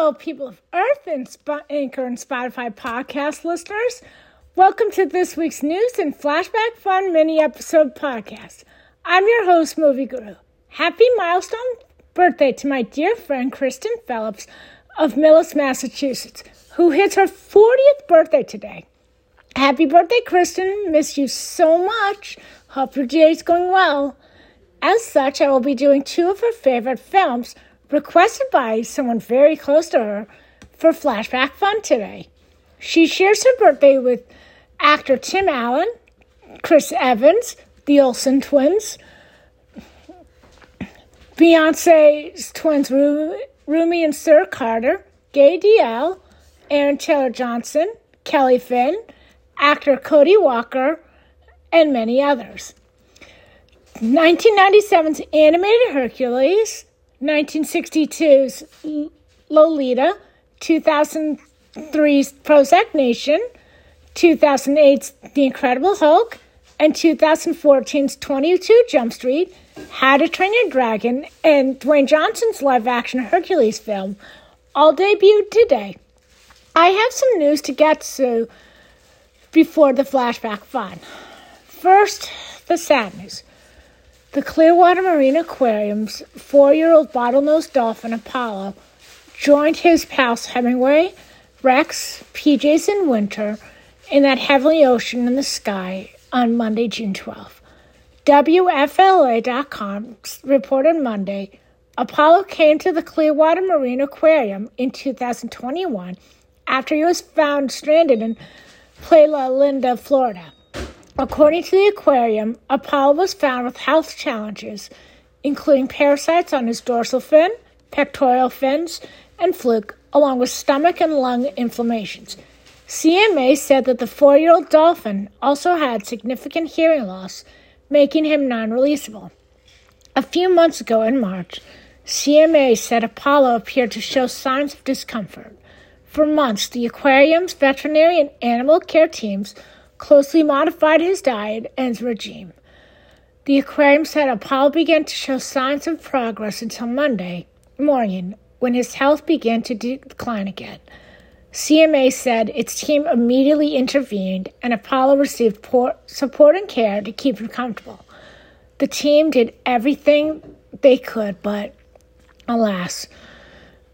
Hello, people of Earth and Sp- Anchor and Spotify podcast listeners. Welcome to this week's news and flashback fun mini episode podcast. I'm your host, Movie Guru. Happy milestone birthday to my dear friend Kristen Phillips of Millis, Massachusetts, who hits her 40th birthday today. Happy birthday, Kristen. Miss you so much. Hope your day is going well. As such, I will be doing two of her favorite films requested by someone very close to her for flashback fun today. She shares her birthday with actor Tim Allen, Chris Evans, the Olsen twins, Beyonce's twins Rumi and Sir Carter, Gay DL, Aaron Taylor Johnson, Kelly Finn, actor Cody Walker, and many others. 1997's animated Hercules, 1962's Lolita, 2003's Prozac Nation, 2008's The Incredible Hulk, and 2014's 22 Jump Street, How to Train Your Dragon, and Dwayne Johnson's live action Hercules film all debuted today. I have some news to get to before the flashback fun. First, the sad news. The Clearwater Marine Aquarium's four year old bottlenose dolphin Apollo joined his pals Hemingway, Rex, PJs, and Winter in that heavenly ocean in the sky on Monday, June 12th. WFLA.com reported Monday Apollo came to the Clearwater Marine Aquarium in 2021 after he was found stranded in Playa Linda, Florida. According to the aquarium, Apollo was found with health challenges, including parasites on his dorsal fin, pectoral fins, and fluke, along with stomach and lung inflammations. CMA said that the four year old dolphin also had significant hearing loss, making him non releasable. A few months ago in March, CMA said Apollo appeared to show signs of discomfort. For months, the aquarium's veterinary and animal care teams closely modified his diet and regime. The aquarium said Apollo began to show signs of progress until Monday morning when his health began to decline again. CMA said its team immediately intervened and Apollo received support and care to keep him comfortable. The team did everything they could, but alas,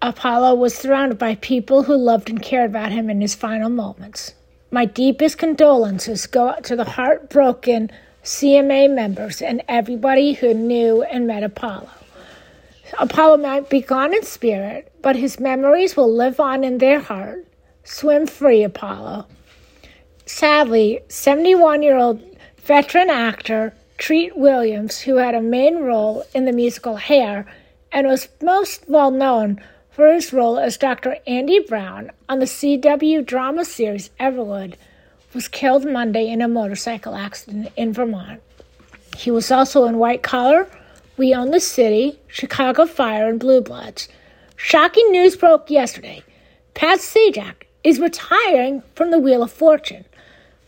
Apollo was surrounded by people who loved and cared about him in his final moments. My deepest condolences go out to the heartbroken CMA members and everybody who knew and met Apollo. Apollo might be gone in spirit, but his memories will live on in their heart. Swim free, Apollo. Sadly, 71 year old veteran actor Treat Williams, who had a main role in the musical Hair and was most well known for his role as Dr. Andy Brown on the CW drama series Everwood, was killed Monday in a motorcycle accident in Vermont. He was also in White Collar, We Own the City, Chicago Fire, and Blue Bloods. Shocking news broke yesterday. Pat Sajak is retiring from the Wheel of Fortune.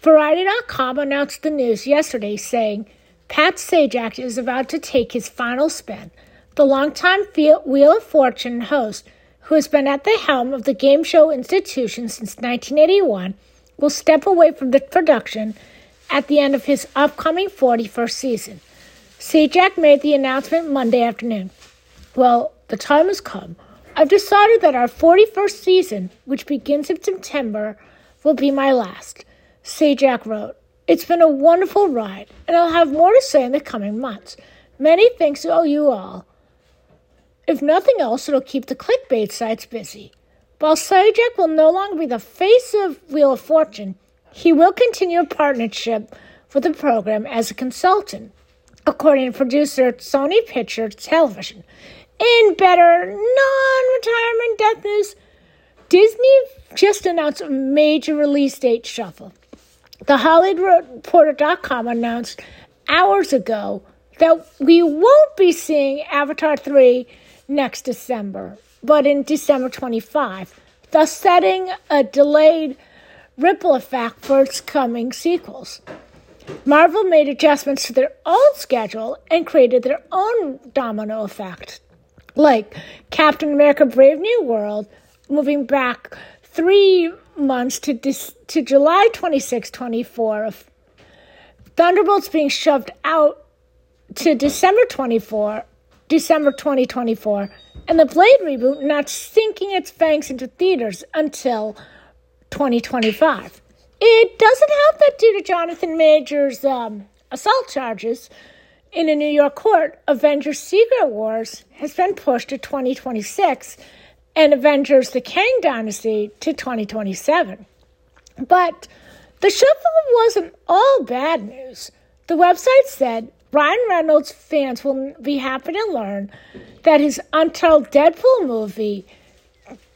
Variety.com announced the news yesterday, saying Pat Sajak is about to take his final spin. The longtime Wheel of Fortune host who has been at the helm of the game show institution since 1981, will step away from the production at the end of his upcoming 41st season. Sajak made the announcement Monday afternoon. Well, the time has come. I've decided that our 41st season, which begins in September, will be my last. Sajak wrote, It's been a wonderful ride, and I'll have more to say in the coming months. Many thanks to you all. If nothing else, it'll keep the clickbait sites busy. While Sajak will no longer be the face of Wheel of Fortune, he will continue a partnership with the program as a consultant, according to producer Sony Pictures Television. In better non retirement death news, Disney just announced a major release date shuffle. The HollywoodReporter.com announced hours ago that we won't be seeing Avatar 3 next December, but in December 25, thus setting a delayed ripple effect for its coming sequels. Marvel made adjustments to their own schedule and created their own domino effect, like Captain America Brave New World, moving back three months to, dis- to July 26, 24. Thunderbolts being shoved out to December 24, December 2024, and the Blade reboot not sinking its fangs into theaters until 2025. It doesn't help that due to Jonathan Majors' um, assault charges in a New York court, Avengers Secret Wars has been pushed to 2026 and Avengers The Kang Dynasty to 2027. But the shuffle wasn't all bad news. The website said Ryan Reynolds fans will be happy to learn that his Untitled Deadpool movie,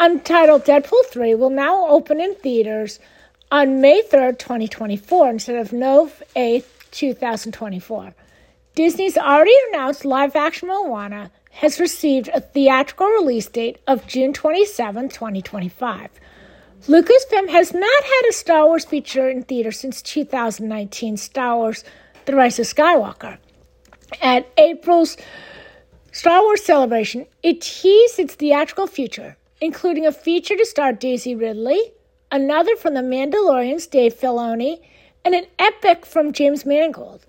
Untitled Deadpool 3, will now open in theaters on May 3rd, 2024, instead of November 8th, 2024. Disney's already announced live action Moana has received a theatrical release date of June 27, 2025. Lucasfilm has not had a Star Wars feature in theaters since 2019 Star Wars The Rise of Skywalker. At April's Star Wars celebration, it teased its theatrical future, including a feature to star Daisy Ridley, another from The Mandalorian's Dave Filoni, and an epic from James Mangold.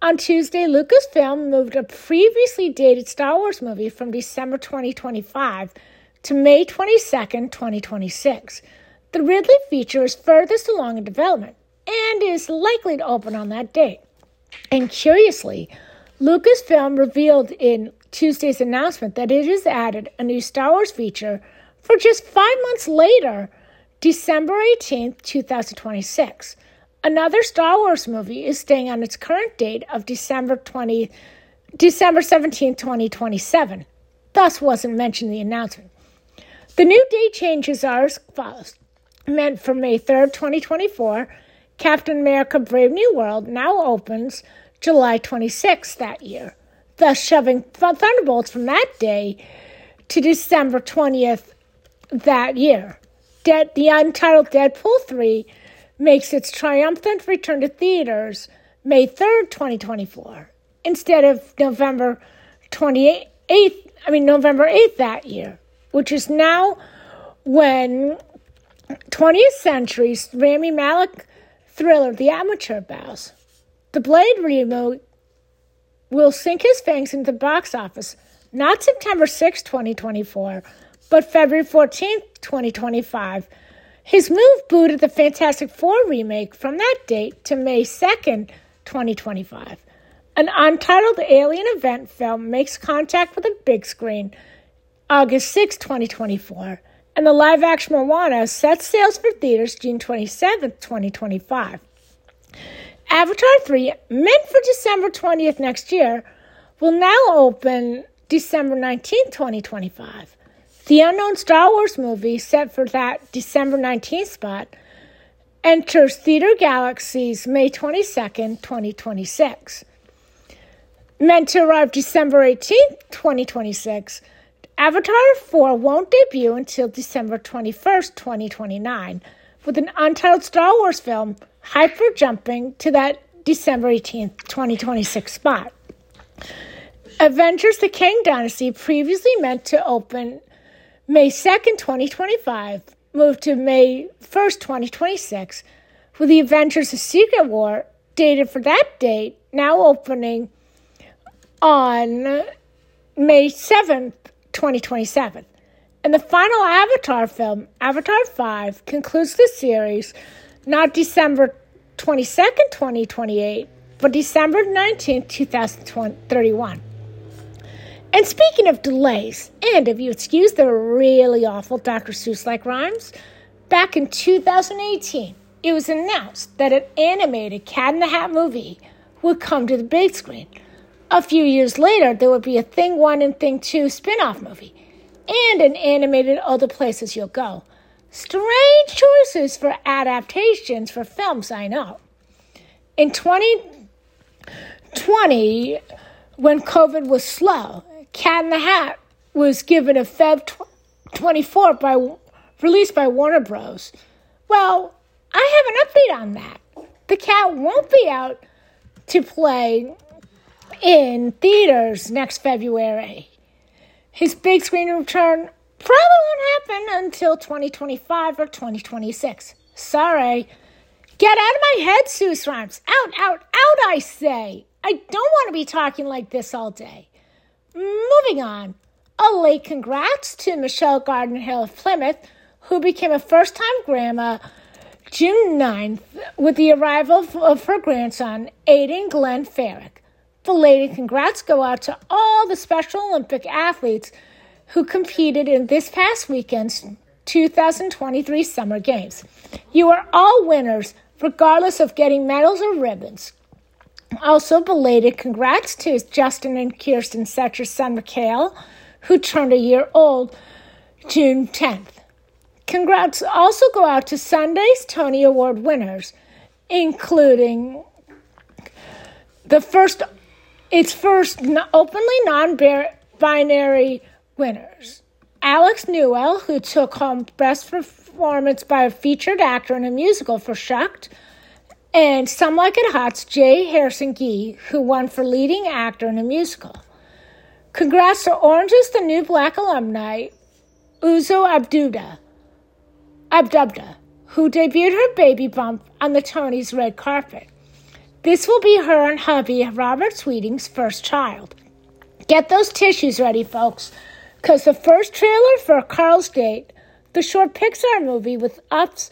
On Tuesday, Lucasfilm moved a previously dated Star Wars movie from December 2025 to May 22, 2026. The Ridley feature is furthest along in development and is likely to open on that date. And curiously, Lucasfilm revealed in Tuesday's announcement that it has added a new Star Wars feature for just five months later, December 18, 2026. Another Star Wars movie is staying on its current date of December 20, December 17, 2027. Thus wasn't mentioned in the announcement. The new date changes are as follows. Meant for May 3rd, 2024, Captain America Brave New World now opens July 26th that year, thus shoving Thunderbolts from that day to December 20th that year. Dead, the untitled Deadpool 3 makes its triumphant return to theaters May 3rd, 2024, instead of November 28th, I mean November 8th that year, which is now when 20th Century's Rami Malek thriller The Amateur bows. The Blade reboot will sink his fangs into the box office not September 6, 2024, but February 14, 2025 his move booted the Fantastic Four remake from that date to May 2nd, 2025. An untitled alien event film makes contact with the big screen August 6, 2024, and the live action Moana sets sails for theaters June 27, 2025. Avatar 3, meant for December 20th next year, will now open December 19th, 2025. The unknown Star Wars movie, set for that December 19th spot, enters Theater Galaxies May 22nd, 2026. Meant to arrive December 18th, 2026, Avatar 4 won't debut until December 21st, 2029, with an untitled Star Wars film hyper jumping to that December 18th, 2026 spot. Avengers The Kang Dynasty previously meant to open May 2nd, 2025, moved to May 1st, 2026, with the Avengers of Secret War dated for that date, now opening on May 7th, 2027. And the final Avatar film, Avatar 5, concludes the series not December 22nd, 2028, but December 19th, 2031. And speaking of delays, and if you excuse the really awful Dr. Seuss like rhymes, back in 2018, it was announced that an animated Cat in the Hat movie would come to the big screen. A few years later, there would be a Thing 1 and Thing 2 spin off movie, and an animated All the Places You'll Go. Strange choices for adaptations for films, I know. In 2020, when COVID was slow Cat in the Hat was given a Feb 24 by released by Warner Bros. Well, I have an update on that. The cat won't be out to play in theaters next February. His big screen return probably won't happen until 2025 or 2026. Sorry. Get out of my head, Seuss Rhymes. Out, out, out, I say. I don't want to be talking like this all day. Moving on. A late congrats to Michelle Gardner Hill of Plymouth, who became a first time grandma June 9th with the arrival of her grandson, Aiden Glenn Farrick. Belated congrats go out to all the Special Olympic athletes who competed in this past weekend's 2023 Summer Games. You are all winners, regardless of getting medals or ribbons. Also, belated congrats to Justin and Kirsten Setcher's son, Mikhail, who turned a year old June 10th. Congrats also go out to Sunday's Tony Award winners, including the first, its first openly non-binary winners. Alex Newell, who took home Best Performance by a Featured Actor in a Musical for Shucked, and Some Like It Hot's J. Harrison Ghee, who won for Leading Actor in a Musical. Congrats to Orange is the New Black alumni, Uzo Abudu Abudu, who debuted her baby bump on the Tonys red carpet. This will be her and hubby Robert Sweeting's first child. Get those tissues ready, folks, because the first trailer for Carl's Date, the short Pixar movie with Ups,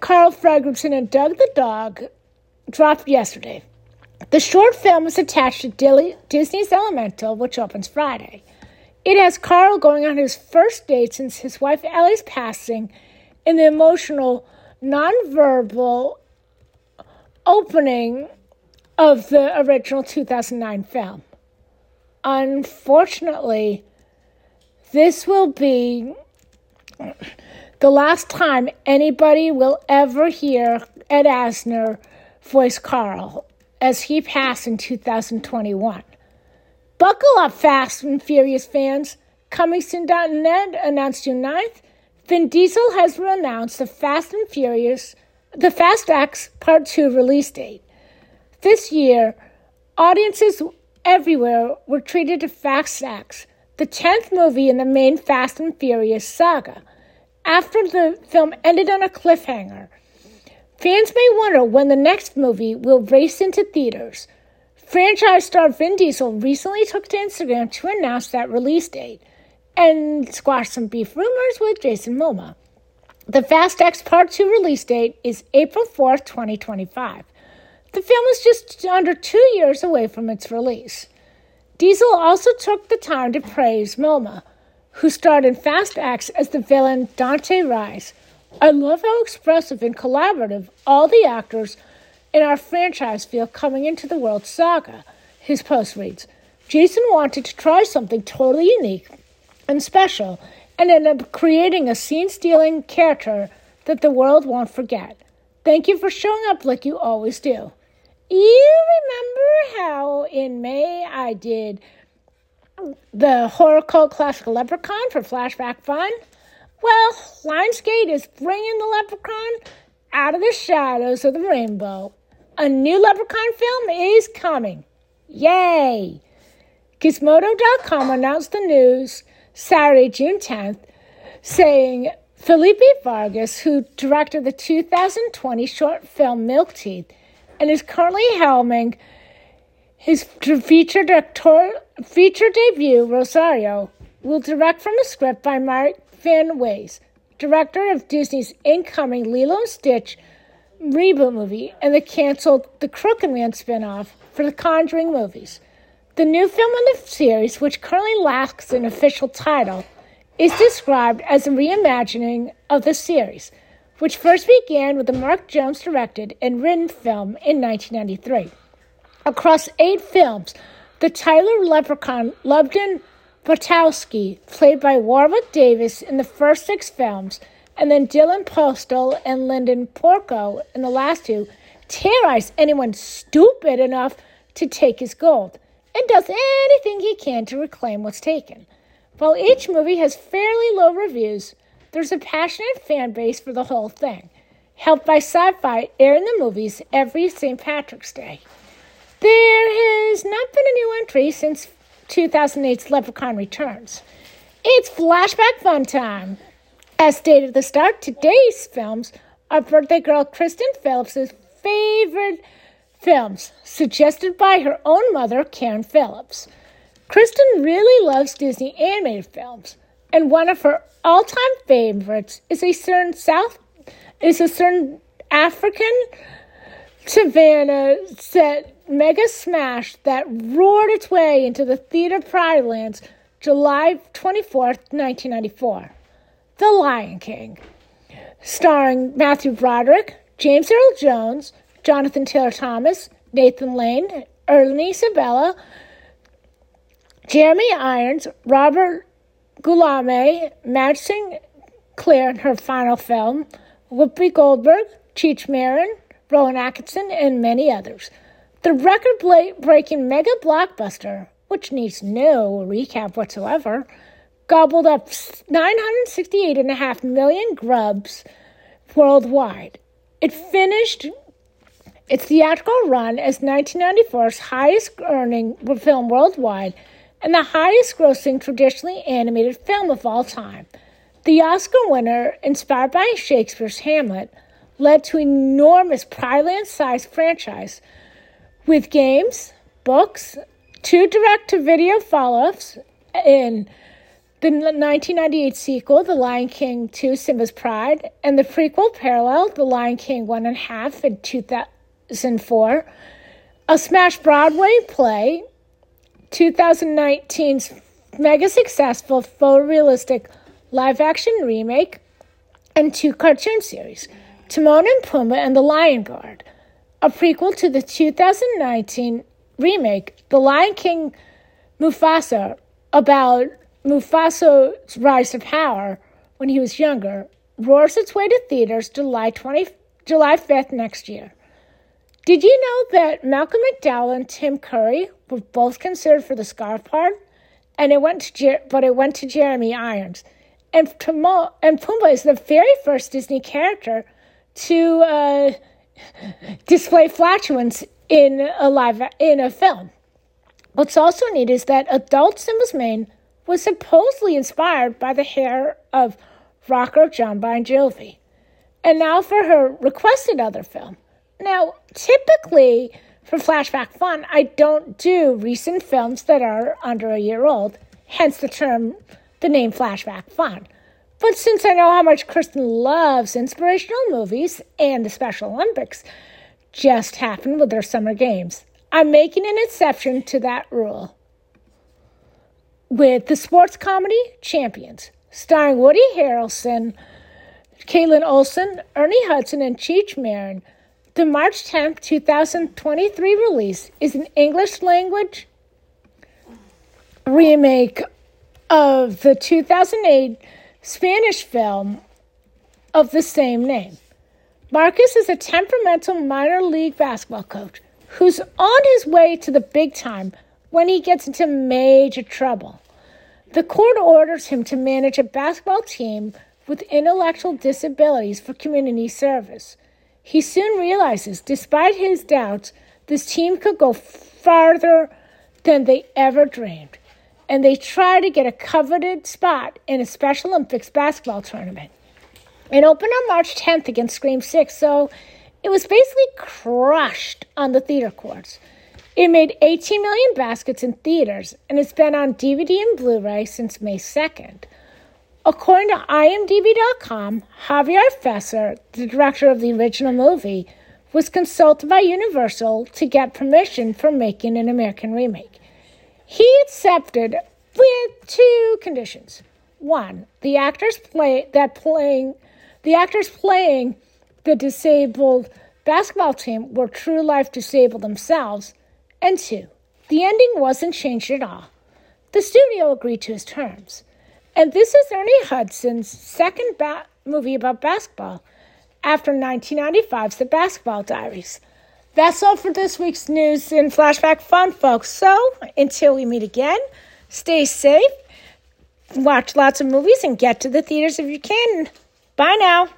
Carl Fredricksen, and Doug the dog, dropped yesterday. The short film is attached to Disney's Elemental, which opens Friday. It has Carl going on his first date since his wife Ellie's passing in the emotional, nonverbal opening of the original 2009 film. Unfortunately, this will be the last time anybody will ever hear Ed Asner voice Carl as he passed in 2021. Buckle up, Fast and Furious fans. ComingSoon.net announced June 9th Vin Diesel has announced the Fast and Furious, the Fast X Part 2 release date. This year, audiences everywhere were treated to Fast X, the 10th movie in the main Fast and Furious saga. After the film ended on a cliffhanger, fans may wonder when the next movie will race into theaters. Franchise star Vin Diesel recently took to Instagram to announce that release date and squash some beef rumors with Jason Momoa. The Fast X Part 2 release date is April 4th, 2025. The film is just under two years away from its release. Diesel also took the time to praise Momoa, who starred in Fast X as the villain Dante Rise. I love how expressive and collaborative all the actors in our franchise feel coming into the World Saga, his post reads. Jason wanted to try something totally unique and special and end up creating a scene stealing character that the world won't forget. Thank you for showing up like you always do. You remember how in May I did the horror cult classic Leprechaun for Flashback Fun? Well, Lionsgate is bringing the Leprechaun out of the shadows of the rainbow. A new Leprechaun film is coming. Yay! Gizmodo.com announced the news Saturday, June 10th, saying Felipe Vargas, who directed the 2020 short film Milk Teeth and is currently helming his feature, director, feature debut, Rosario, will direct from a script by Mark Van Waes, director of Disney's incoming Lilo and Stitch reboot movie and the canceled The Crooked Man spinoff for the Conjuring movies. The new film in the series, which currently lacks an official title, is described as a reimagining of the series, which first began with the Mark Jones directed and written film in 1993. Across eight films, the Tyler Leprechaun Lubden Butowski, played by Warwick Davis in the first six films, and then Dylan Postl and Linden Porco in the last two, terrorize anyone stupid enough to take his gold and does anything he can to reclaim what's taken. While each movie has fairly low reviews, there's a passionate fan base for the whole thing, helped by sci fi airing the movies every St. Patrick's Day. There has not been a new entry since 2008's Leprechaun Returns. It's flashback fun time. As stated at the start, today's films are birthday girl Kristen Phillips' favorite films, suggested by her own mother, Karen Phillips. Kristen really loves Disney animated films, and one of her all-time favorites is a certain South is a certain African savannah set mega smash that roared its way into the theater Pride Lands July 24th, 1994. The Lion King, starring Matthew Broderick, James Earl Jones, Jonathan Taylor Thomas, Nathan Lane, Ernie Sabella, Jeremy Irons, Robert Guillaume, Madge Sinclair in her final film, Whoopi Goldberg, Cheech Marin, Rowan Atkinson, and many others. The record breaking mega blockbuster, which needs no recap whatsoever, gobbled up 968.5 million grubs worldwide. It finished its theatrical run as 1994's highest earning film worldwide and the highest grossing traditionally animated film of all time. The Oscar winner, inspired by Shakespeare's Hamlet, led to an enormous Pryland sized franchise with games, books, two direct to video follow ups in the 1998 sequel, The Lion King 2 Simba's Pride, and the prequel parallel, The Lion King 1 and a Half in 2004, a smash Broadway play, 2019's mega successful photorealistic live action remake, and two cartoon series, Timon and Pumbaa and the Lion Guard, a prequel to the 2019 remake, The Lion King Mufasa, about Mufasa's rise to power when he was younger, roars its way to theaters July 20, July 5th next year. Did you know that Malcolm McDowell and Tim Curry were both considered for the Scar part? And it went to Jer- but it went to Jeremy Irons. And, Timon, and Pumbaa is the very first Disney character to uh, display flatulence in a live in a film. What's also neat is that adult Simba's mane was supposedly inspired by the hair of rocker Jon Bon Jovi. And now for her requested other film. Now, typically for flashback fun, I don't do recent films that are under a year old, hence the term, the name flashback fun. But since I know how much Kristen loves inspirational movies and the Special Olympics just happened with their summer games, I'm making an exception to that rule with the sports comedy Champions, starring Woody Harrelson, Kaitlin Olson, Ernie Hudson, and Cheech Marin. The March 10th, 2023 release is an English language remake of the 2008 Spanish film of the same name. Marcus is a temperamental minor league basketball coach who's on his way to the big time when he gets into major trouble. The court orders him to manage a basketball team with intellectual disabilities for community service. He soon realizes, despite his doubts, this team could go farther than they ever dreamed, and they try to get a coveted spot in a Special Olympics basketball tournament. It opened on March 10th against Scream 6, so it was basically crushed on the theater courts. It made 18 million baskets in theaters and it's been on DVD and Blu ray since May 2nd. According to IMDb.com, Javier Fesser, the director of the original movie, was consulted by Universal to get permission for making an American remake. He accepted with two conditions. One, the actors play that playing the actors playing the disabled basketball team were true life disabled themselves, and two, the ending wasn't changed at all. The studio agreed to his terms. And this is Ernie Hudson's second ba- movie about basketball after 1995's The Basketball Diaries. That's all for this week's news and flashback fun, folks. So until we meet again, stay safe, watch lots of movies, and get to the theaters if you can. Bye now.